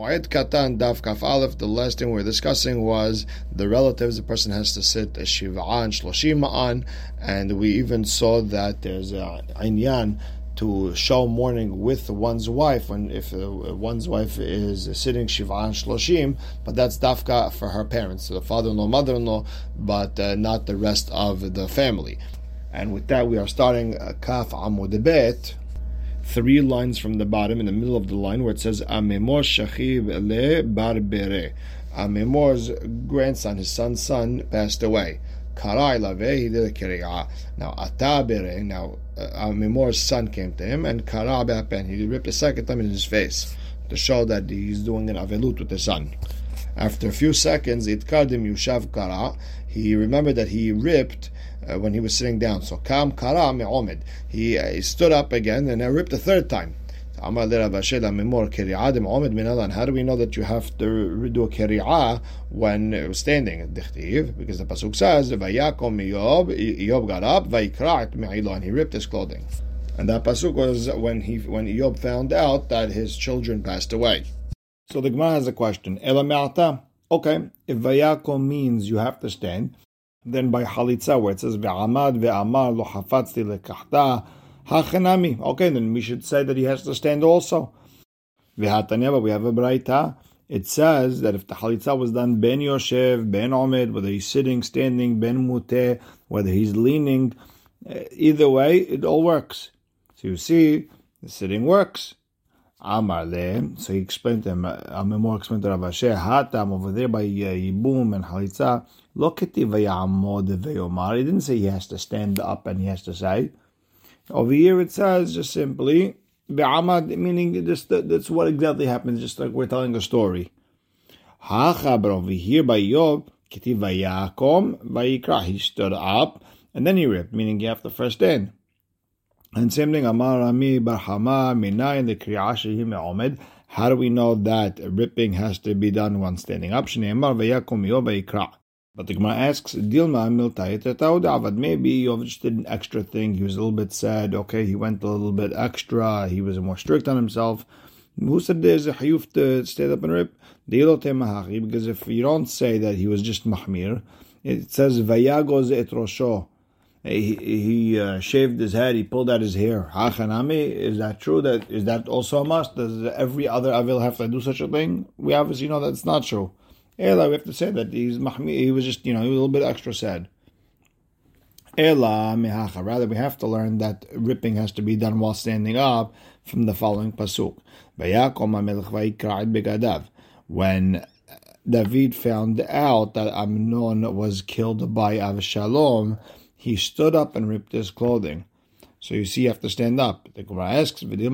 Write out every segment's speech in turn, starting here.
Moed Katan Daf Kaf Aleph, the last thing we were discussing was the relatives. The person has to sit a Shiva'an, Shloshima'an, and we even saw that there's a Inyan to show mourning with one's wife when if uh, one's wife is sitting Shiva'an Shloshim, but that's Dafka for her parents, so the father-in-law, mother-in-law, but uh, not the rest of the family. And with that, we are starting uh, Kaf Amud Bet three lines from the bottom, in the middle of the line, where it says Amemor Shachib Le Barbere. Amemor's grandson, his son's son, passed away. Karai Lave, he did a kiri'ah. Now Atabere, now uh, Amemor's son came to him, and Kara Be'apen, he ripped a second time in his face to show that he's doing an avelut with the son. After a few seconds, it him Yushav Kara. He remembered that he ripped uh, when he was sitting down. So Kam Kara Me'omed. He, uh, he stood up again and I ripped a third time. How do we know that you have to do a when standing? Because the pasuk says, "Vayakom Yob." Got up, and he ripped his clothing. And that pasuk was when he when Yob found out that his children passed away. So the Gemara has a question. Okay, if vayakom means you have to stand, then by halitza, where it says ve'amad ve'amar lo hafatzti lekachta hachenami. Okay, then we should say that he has to stand also. But we have a braita. It says that if the halitza was done ben yoshev, ben omed, whether he's sitting, standing, ben muteh, whether he's leaning, eh, either way, it all works. So you see, the sitting works. Amar le, so he explained to him, Amemor explained to Rav Asher, Hatam over there by Yibum and Halitza, Look at the Vayamod Vayomar. He didn't say he has to stand up and he has to say. Over here it says just simply, Vayamad, meaning just, that's what exactly happens, just like we're telling a story. Hacha, but over here by Yob, Kiti Vayakom, Vayikra, he stood up and then he ripped, meaning you have to first stand. And same thing, Amar Ami Barhama Minayin the Kriyashi Omed. How do we know that ripping has to be done when standing up? Shneimar Vayakum Yoba But the Gemara asks, Dilma Miltayet Maybe Yov just did an extra thing. He was a little bit sad. Okay, he went a little bit extra. He was more strict on himself. Who said there's a hayuf to stand up and rip? Because if you don't say that he was just mahmir, it says Vayagoz et rosho he, he uh, shaved his head, he pulled out his hair. Hachanami, is that true? That is that also a must? Does every other avil have to do such a thing? We obviously know that's not true. Ela, we have to say that he's he was just, you know, a little bit extra sad. Ela. Rather, we have to learn that ripping has to be done while standing up from the following pasuk. When David found out that Amnon was killed by Avshalom, he stood up and ripped his clothing. So you see, you have to stand up. The Gemara asks, maybe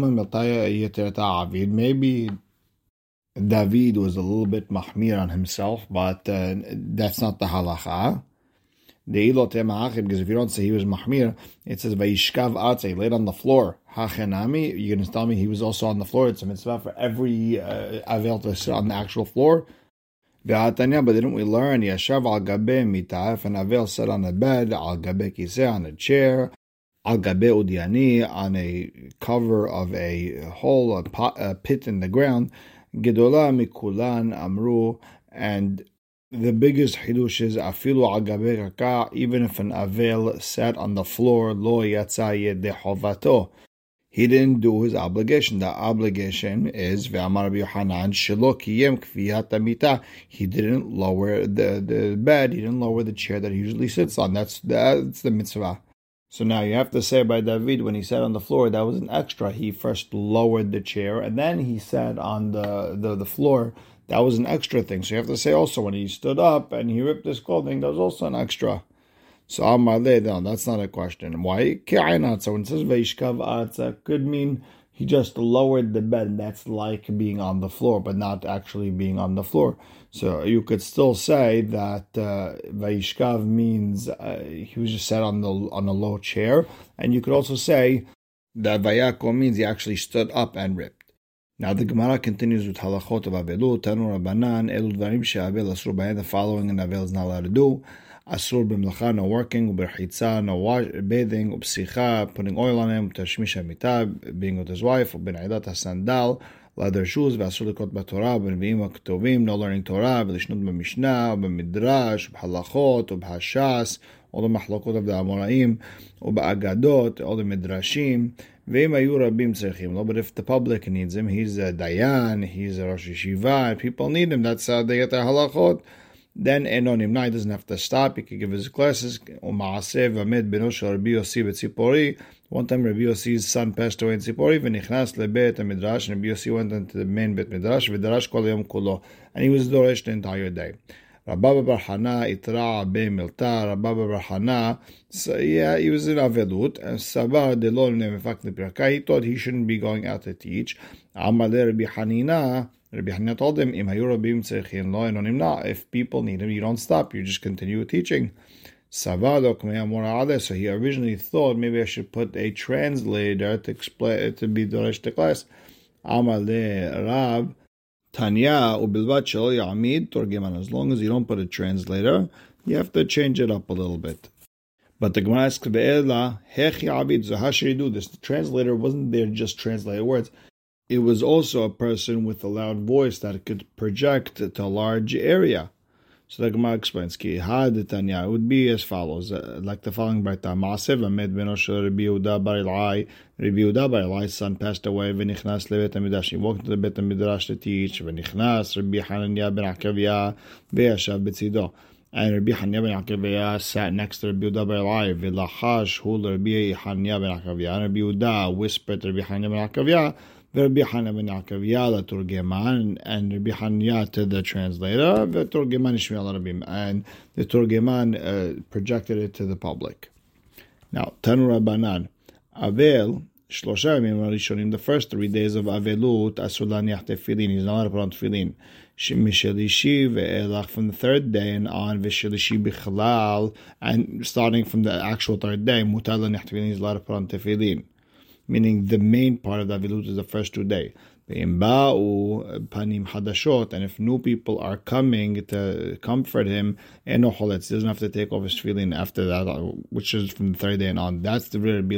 David was a little bit mahmir on himself, but uh, that's not the halacha. Because if you don't say he was mahmir, it says vayishkav atze, laid on the floor. Hachenami, you're going to tell me he was also on the floor. It's a mitzvah for every uh, avel to sit on the actual floor. V'atanya, but didn't we learn Yashav al gabe mita? If an avel sat on a bed, al gabe kiseh on a chair, al gabe udiani on a cover of a hole, a, pot, a pit in the ground, gedola mikulan amru, and the biggest hidush is afilu gabe even if an avel sat on the floor, lo yatsa yedehovato he didn't do his obligation. The obligation is Ve'amar Yohanan Shelo Kiyem He didn't lower the, the bed. He didn't lower the chair that he usually sits on. That's that's the mitzvah. So now you have to say by David when he sat on the floor that was an extra. He first lowered the chair and then he sat on the, the, the floor. That was an extra thing. So you have to say also when he stood up and he ripped his clothing, that was also an extra. So Amaleh, no, that's not a question. Why? So when it says Veishkav Atza, could mean he just lowered the bed. That's like being on the floor, but not actually being on the floor. So you could still say that uh, Vaishkav means uh, he was just sat on the on a low chair, and you could also say that Vayako means he actually stood up and ripped. Now the Gemara continues with halachot of Avelu, Tanur Abanan, Elul Dvarim She'avel Asur The following an Avel is not allowed to do Asur b'mlacha, no working, u'berchitza, no wash, bathing, u'psicha, putting oil on him, tashmish hamita, being with his wife, u'benaidat sandal, leather shoes, ואסור לקרות בתורה, בנביאים הכתובים, no learning Torah, ולשנות במשנה, או במדרש, בהלכות, או בהש"ס, או במחלוקות עבדי האמוראים, או באגדות, או במדרשים, ואם היו רבים צריכים לו, but if the public needs him, he's a dayan, he's a Rosh Yeshiva, people need him, that's how they get their halachot, then Enonim. Now doesn't have to stop. He could give his classes. One time Rabbi Yossi's son passed away in Tzipori. V'nichnas lebet midrash. Rabbi Yossi went into the main bet midrash. V'darash kol kulo. And he was doresh the entire day. Rabba Bar Hana itra be milta. Rababa Bar Hana. So yeah, he was in avedut. And sabar delol nemefak leperkai. He thought he shouldn't be going out to teach. Amalei Rabbi Hanina. Rabbi Hanina told him, If people need him, you don't stop. You just continue teaching. So he originally thought maybe I should put a translator to explain it to be doresh the class. Rab Tanya. As long as you don't put a translator, you have to change it up a little bit. But the Gemara asks. So how should you do this? The translator wasn't there just translate words. It was also a person with a loud voice that could project to a large area. So the Gemara explains, Ki Tanya, it would be as follows, uh, like the following Braita, Maasev Amed ben Osher Rabbi Yehuda bar Elai, Rabbi Yehuda bar Elai's son passed away, v'nichnas levet HaMidrash, he walked to the Bet HaMidrash to teach, v'nichnas Rabbi Hananiah ben Akavia, v'yashav betzido. And Rabbi Hananiah ben Akavia sat next to Rabbi Yehuda bar Elai, v'lachash hu Rabbi Hananiah ben Akavia, and Rabbi Yehuda whispered to Rabbi Hananiah ben Akavia, Rabbi Hana ben Yaakov Turgeman, and Rabbi Hanya to the translator, Turgeman Ishmael Rabim, and the Turgeman uh, projected it to the public. Now, Tanu Rabbanan, Avel, Shlosha Yamim Rishonim, the first three days of Avelut, Asulan Yacht Tefillin, he's not allowed to put on Tefillin. Mishelishi ve'elach from the third day and on, Vishelishi bichalal, and starting from the actual third day, Mutalan Yacht Tefillin, he's allowed to put on Tefillin meaning the main part of the Avilut is the first two days. panim hadashot, and if new people are coming to comfort him, eno choletz, he doesn't have to take off his tefillin after that, which is from the third day and on. That's the real Rabbi.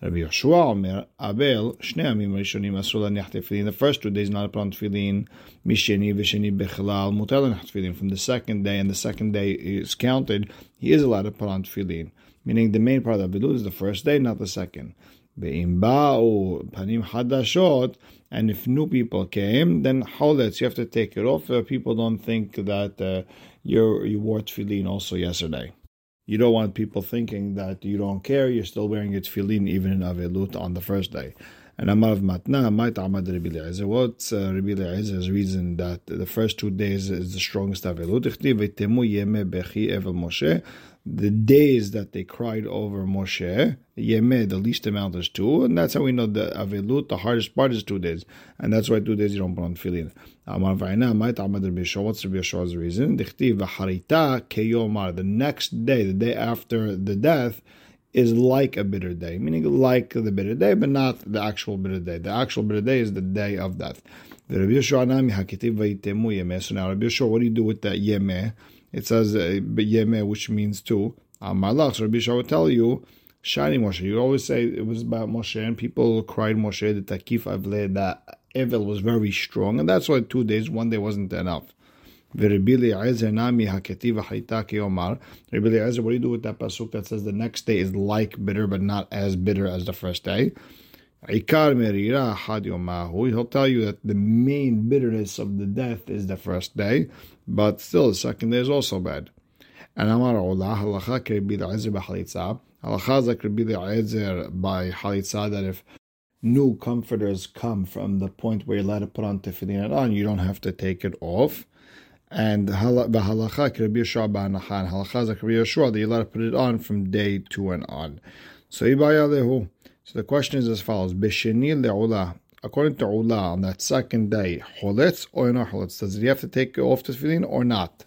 Rabbi Yoshua Omer, Abel, Shnei Amim Rishonim Asur Laniach. The first two days not upon tefillin, Misheni Visheni Bechalal Mutar Laniach. From the second day, and the second day is counted, he is allowed to put on tefillin. Meaning the main part of the is the first day, not the second. Be'im ba'u panim hadashot, and if new people came, then halitz, you have to take it off. Uh, people don't think that uh, you you wore tefillin also yesterday. You don't want people thinking that you don't care, you're still wearing your tefillin even in Avelut on the first day. And Amar of Matna, Mait Amad Rabbi Eliezer. What's uh, Rabbi Eliezer's reason that the first two days is the strongest Avelut? The days that they cried over Moshe, Yemeh, the least amount is two, and that's how we know the Avelut, the hardest part is two days, and that's why two days you don't put on tefillin. Amar Vayna, might Ahmad Rabbi Yeshua, what's Rabbi Yeshua's reason? Dichtiv v'harita keyomar, the next day, the day after the death, is like a bitter day, meaning like the bitter day, but not the actual bitter day. The actual bitter day is the day of death. So now, Rabbi Yeshua, what do you do with that yemeh? It says uh, yemeh, which means two. Malach, Rabbi Shah will tell you, Shani Moshe. You always say it was about Moshe, and people cried Moshe the Takif Avle that evil was very strong, and that's why two days, one day wasn't enough. Rabbi Eliezer, what do you do with that pasuk that says the next day is like bitter, but not as bitter as the first day? He'll tell you that the main bitterness of the death is the first day, but still the second day is also bad. And Amar Ula, halacha Rabbi Eliezer b'chalitza. Halacha is like Eliezer by halitza that if new comforters come from the point where you let it put on tefillin and on, you don't have to take it off. And halacha Rabbi Yeshua b'anacha. Halacha is Yeshua that you let it put it on from day two and on. So Ibayalehu. So the question is as follows: B'sheni le'olah. According to Ula, on that second day, choletz or not choletz? Does he have to take it off the tefillin or not?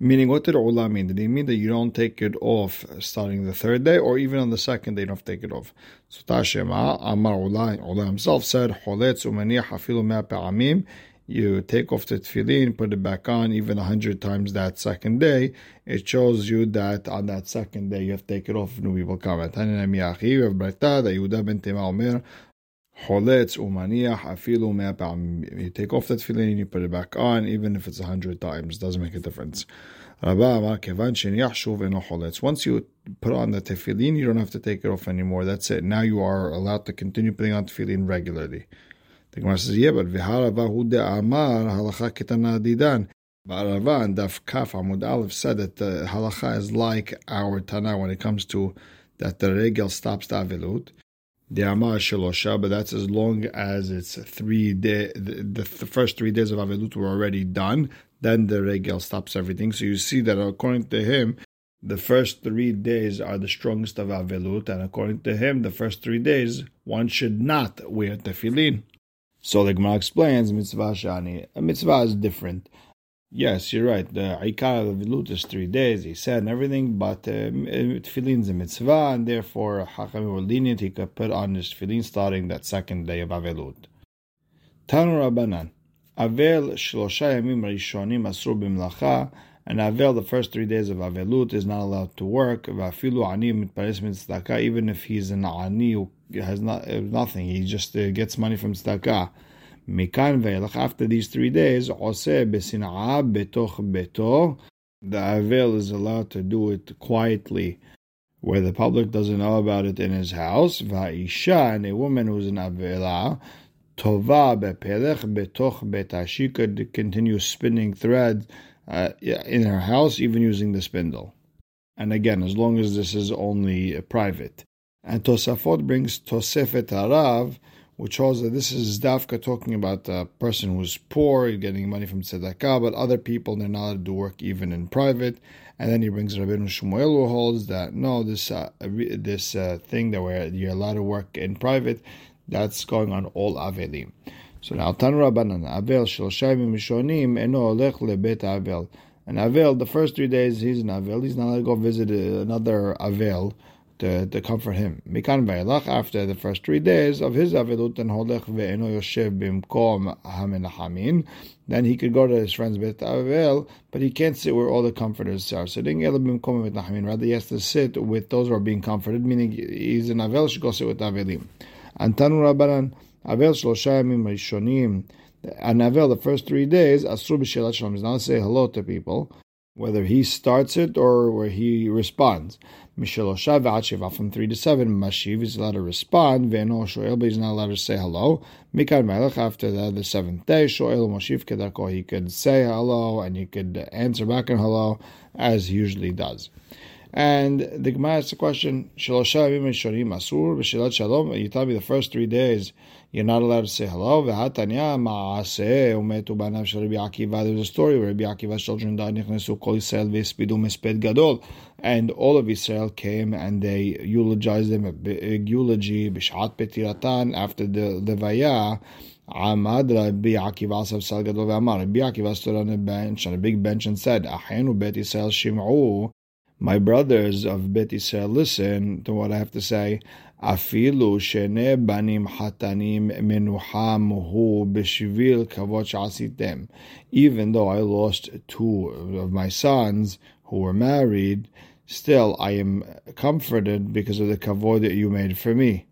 Meaning, what did Ula mean? Did he mean that you don't take it off starting the third day, or even on the second day you don't have to take it off? So Tashema, Amar Ula, Ula himself said, Choletz umaniach afilu mea pe'amim, you take off the tefillin, put it back on even a hundred times that second day, it shows you that on that second day you have to take it off new people come. Afilu You take off that tefillin you put it back on, even if it's a hundred times. Doesn't make a difference. Once you put on the tefillin, you don't have to take it off anymore. That's it. Now you are allowed to continue putting on tefillin regularly. The Gemara says, yeah, but v'harava hu amar halacha ketana didan. Rava and Daf Kaf Amud Aleph said that the halacha is like our Tana when it comes to that the regel stops the avilut. The Amar Shalosha, but that's as long as it's three day. The, the, the first three days of avilut were already done. Then the regel stops everything. So you see that according to him, the first three days are the strongest of avilut, and according to him, the first three days one should not wear tefillin. So the Gemara explains mitzvah shani. A mitzvah is different. Yes, you're right. The Ikar of Vilut is three days, he said, and everything, but uh, tefillin is a mitzvah, and therefore Hacham were lenient, he could put on his tefillin starting that second day of Avelut. Tanu Rabbanan, Avel Shlosha Yamim Rishonim Asru Bimlacha, and Avel, the first three days of Avelut, is not allowed to work. Vafilu Ani Mitpares Mitzedakah, even if he's an Ani who has not, nothing, he just uh, gets money from Tzedakah. Mikan ve'elach, after these three days, oseh besin'a betoch beto, the Avel is allowed to do it quietly, where the public doesn't know about it in his house. Va'isha, and a woman who's an Avela, tova bepelech betoch beta, she could continue spinning thread uh, in her house, even using the spindle. And again, as long as this is only private. And Tosafot brings Tosefet Harav, which shows that this is Dafka talking about a person who's poor, getting money from tzedakah, but other people, they're not allowed to work even in private. And then he brings Rabbeinu Shmuel who holds that no, this uh, this uh, thing that where you're allowed to work in private, that's going on all Avelim. So now Tan Rabbanan Avel Shalshayim Mishonim Eno Olech LeBet Avel. And Avel, the first three days he's an Avel, he's not allowed to go visit another Avel to, to comfort him. Mikan Vailach, after the first three days of his Avilut and Holech ve'eno Yoshev bimkom hamenachamin, then he could go to his friend's Bet Avel, but he can't sit where all the comforters are sitting. bimkom Rather, he has to sit with those who are being comforted, meaning he's an Avel, should go sit with Avelim. Antanu Rabbanan, Avel Shlosha Yamim Rishonim, an Avel, the first three days, Asur B'Shelat Shalom, is not say hello to people, whether he starts it or where he responds. Mishalosha v'achiva from three to seven. Mashiv is allowed to respond. Ve'eno shoel, but he's not allowed to say hello. Mikad melech after the, the seventh day. Shoel moshiv kedarko. He could say hello and he could answer back in hello as he usually does. And the Gemara asks the question: Shalosha yamim shonim asur b'shilat shalom. You tell me the first three days you're not allowed to say hello. V'hatanya ma'aseh umetu banav shel Rabbi Akiva. There's a story where Rabbi Akiva's children died. Nichnesu kol Yisrael v'espidu mesped gadol. And all of Israel came and they eulogized them, a big eulogy, b'shat petiratan, after the levaya. Amad Rabbi Akiva Sal Gadol V'Amar. Rabbi Akiva stood on a bench, on a big bench, and said, Achenu Bet Yisrael Shim'u my brothers of Bet Yisrael, listen to what I have to say. Afilu shene banim hatanim menuham hu b'shvil kavod shasitem. Even though I lost two of my sons who were married, still I am comforted because of the kavod that you made for me.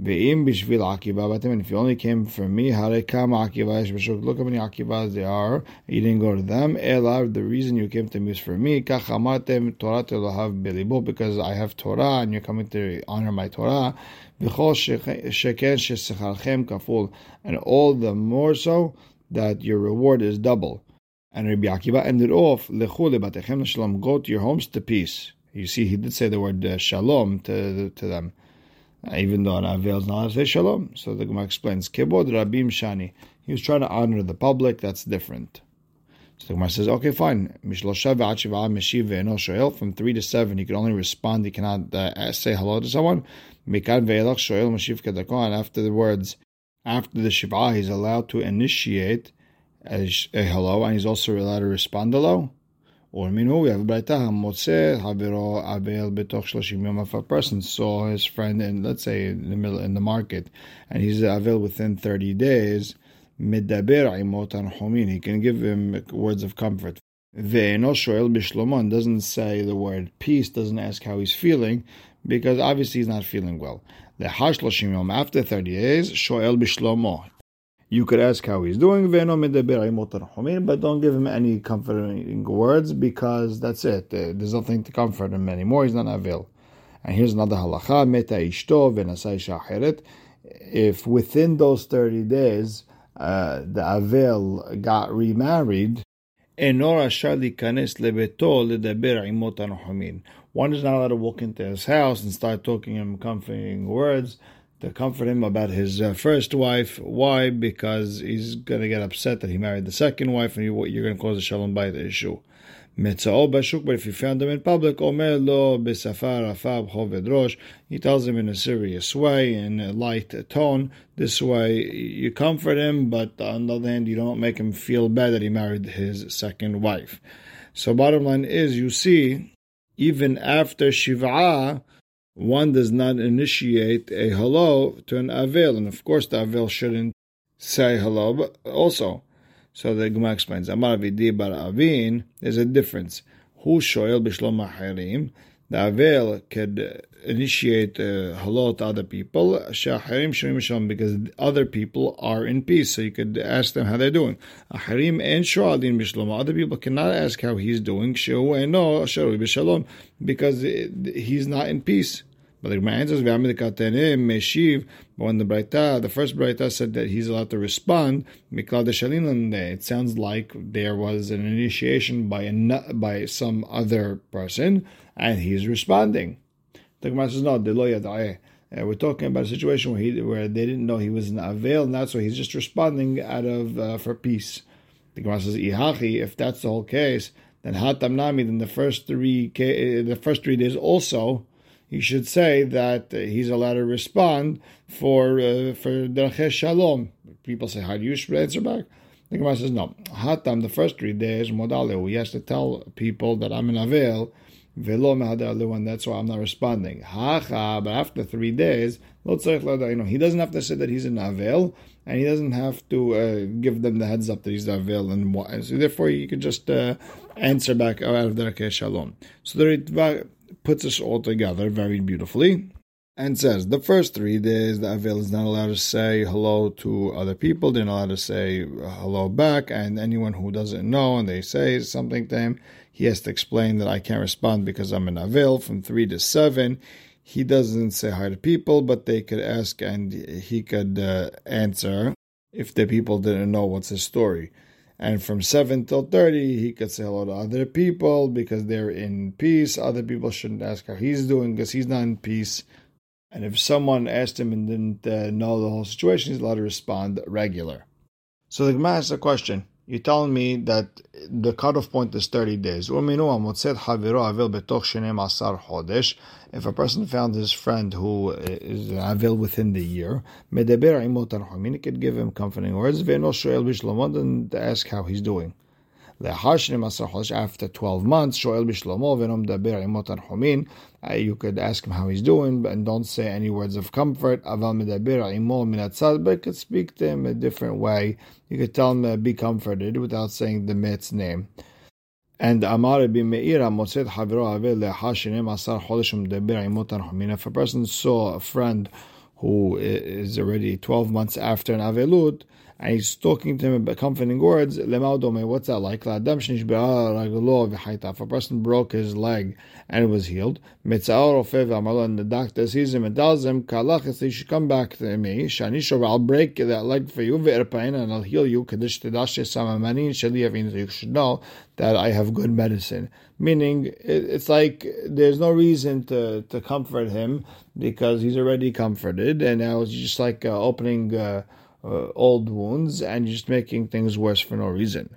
Ve'im bishvil akiva batim. If you only came for me, harekam akiva b'shuk. Look how many akivas there are. You didn't go to them. Elav. The reason you came to me is for me. Kachamatem Torah telohav belibo. Because I have Torah and you're coming to honor my Torah. V'chol sheken shesecharchem kaful. And all the more so that your reward is double. And Rabbi Akiva ended off, Lechu lebatechem shalom. Go to your homes to peace. You see, he did say the word uh, shalom to, to them even though Avel is not say shalom. So the Gemara explains, Kebod Rabim Shani. He was trying to honor the public, that's different. So the Gemara says, okay, fine. From 3 to 7, he can only respond, he cannot uh, say hello to someone. And after the words, after the Shiva, he's allowed to initiate a, a hello, and he's also allowed to respond hello. Or minu, oh, we have Braita Hamotze Haviro Abel Betoch Shloshim Yom. If a person saw his friend in, let's say, in the middle in the market, and he's Avel within thirty days, Medaber Imot Homin, he can give him words of comfort. Ve'eno Shoel Bishlomon doesn't say the word peace, doesn't ask how he's feeling, because obviously he's not feeling well. The Hashloshim Yom, after 30 days, Shoel Bishlomo. You could ask how he's doing, but don't give him any comforting words because that's it. There's nothing to comfort him anymore. He's not avil. And here's another halacha: meta ishto If within those 30 days uh, the avil got remarried, one is not allowed to walk into his house and start talking him comforting words to comfort him about his uh, first wife. Why? Because he's going to get upset that he married the second wife, and you, you're going to cause a shalom bayit issue. Mitzao bashuk, but if you found him in public, omer lo besafar afab choved rosh, he tells him in a serious way, in a light tone. This way, you comfort him, but on the other hand, you don't make him feel bad that he married his second wife. So, bottom line is, you see, even after Shiv'ah, one does not initiate a hello to an avil, and of course the avil shouldn't say hello, but also. So the Gemara explains, Amar vidi bar avin, there's a difference. Who shoel b'shlom ha'irim, the avil could initiate uh, hello to other people, shahirim shalom, because other people are in peace, so you could ask them how they're doing. Ahirim and shoalim b'shlom, other people cannot ask how he's doing, shehu eno sharu b'shalom, because he's not in peace. But the Gemara answers, Meshiv, but when the Braita, the first Braita said that he's allowed to respond, it sounds like there was an initiation by a, by some other person, and he's responding. The Gemara says, no, uh, we're talking about a situation where he, where they didn't know he was an avail, and that's why he's just responding out of uh, for peace. The Gemara says, Ihachi, if that's the whole case, then Hatam Nami, then the first three the first three days also he should say that he's allowed to respond for uh, for Derech Shalom. People say, how do you answer back? The Gemara says, no. Hatam, the first three days, Modaleu, he has to tell people that I'm an Avel, Velo and that's why I'm not responding. Hacha, but after three days, you know, he doesn't have to say that he's an Avel, and he doesn't have to uh, give them the heads up that he's the Avel, and so therefore you can just uh, answer back out of Derech Shalom. So the puts us all together very beautifully and says the first three days the Avil is not allowed to say hello to other people, they're not allowed to say hello back, and anyone who doesn't know and they say something to him, he has to explain that I can't respond because I'm an Avil from three to seven. He doesn't say hi to people, but they could ask and he could uh, answer if the people didn't know what's his story. And from 7 till 30, he could say hello to other people because they're in peace. Other people shouldn't ask how he's doing because he's not in peace. And if someone asked him and didn't uh, know the whole situation, he's allowed to respond regular. So the Gemara asks a question. You're telling me that the cutoff point is 30 days. If a person found his friend who is avil within the year, he could give him comforting words, and ask how he's doing. After 12 months, uh, you could ask him how he's doing, and don't say any words of comfort. But you could speak to him a different way. You could tell him, be comforted, without saying the mit's name. And Amar bin Meira Motzet Haviro Avel Lehashinem Asar Chodesh Umdeber Imot Arhumin. If a person saw a friend who is already 12 months after an Avelut, and he's talking to him about comforting words, what's that like? If a person broke his leg and it was healed, and the doctor sees him and tells him, you should come back to me, I'll break that leg for you, and I'll heal you, you should know that I have good medicine. Meaning, it's like there's no reason to, to comfort him because he's already comforted, and now it's just like uh, opening... Uh, uh, old wounds and just making things worse for no reason.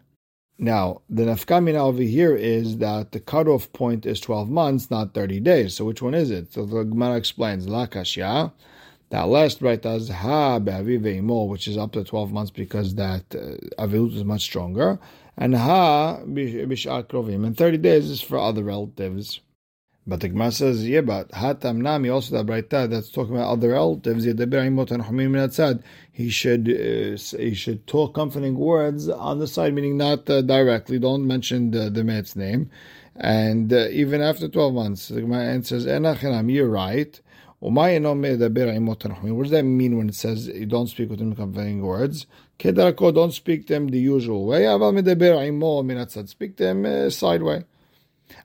Now, the nafkamina over here is that the cutoff point is 12 months, not 30 days. So which one is it? So the Gemara explains, La kashya, that last right is ha be'aviv which is up to 12 months because that uh, avilut is much stronger, and ha b'shar krovim, and 30 days is for other relatives. But the Gemara says, yeah, but Hatam Nami, also that Braita that's talking about other relatives, he should uh, he should talk comforting words on the side, meaning not uh, directly. Don't mention the, the man's name. And uh, even after 12 months, the Gemara answers, you're right. What does that mean when it says you don't speak with them comforting words? Don't speak them the usual way. Speak them uh,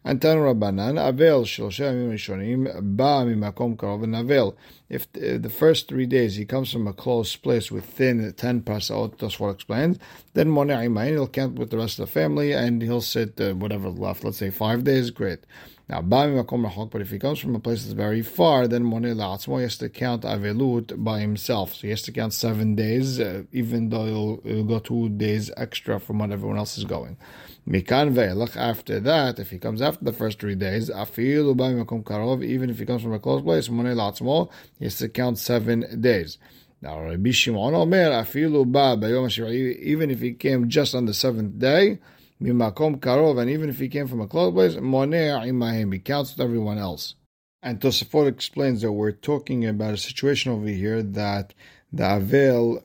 Antan Rabbanan, Avel Shlosha Yamim Rishonim, Ba Mimakom Karov, and Avel. If uh, the first three days he comes from a close place within 10 Pasa'ot, what explains, then Mona Imain, he'll camp with the rest of the family and he'll sit uh, whatever left, let's say five days, great. Now, Ba Mimakom Rahok, but if he comes from a place that's very far, then Mona La'atzmo has to count Avelut by himself. So he has to count seven days, uh, even though he'll, he'll go two days extra from what everyone else is going. Mikan ve'elach, after that, if he comes after the first three days, afilu makom karov, even if he comes from a close place, monei latzmo, he has to count seven days. Now, Rabbi Shimon Omer, afilu even if he came just on the seventh day, mimakom karov, and even if he came from a close place, imahim, he counts with everyone else. And Tosafot explains that we're talking about a situation over here that the Avel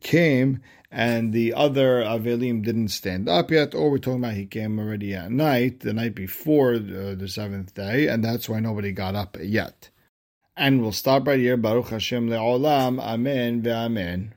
came and the other Avelim didn't stand up yet, or we're talking about he came already at night, the night before the, the seventh day, and that's why nobody got up yet. And we'll stop right here. Baruch Hashem le'olam. Amen ve'amen.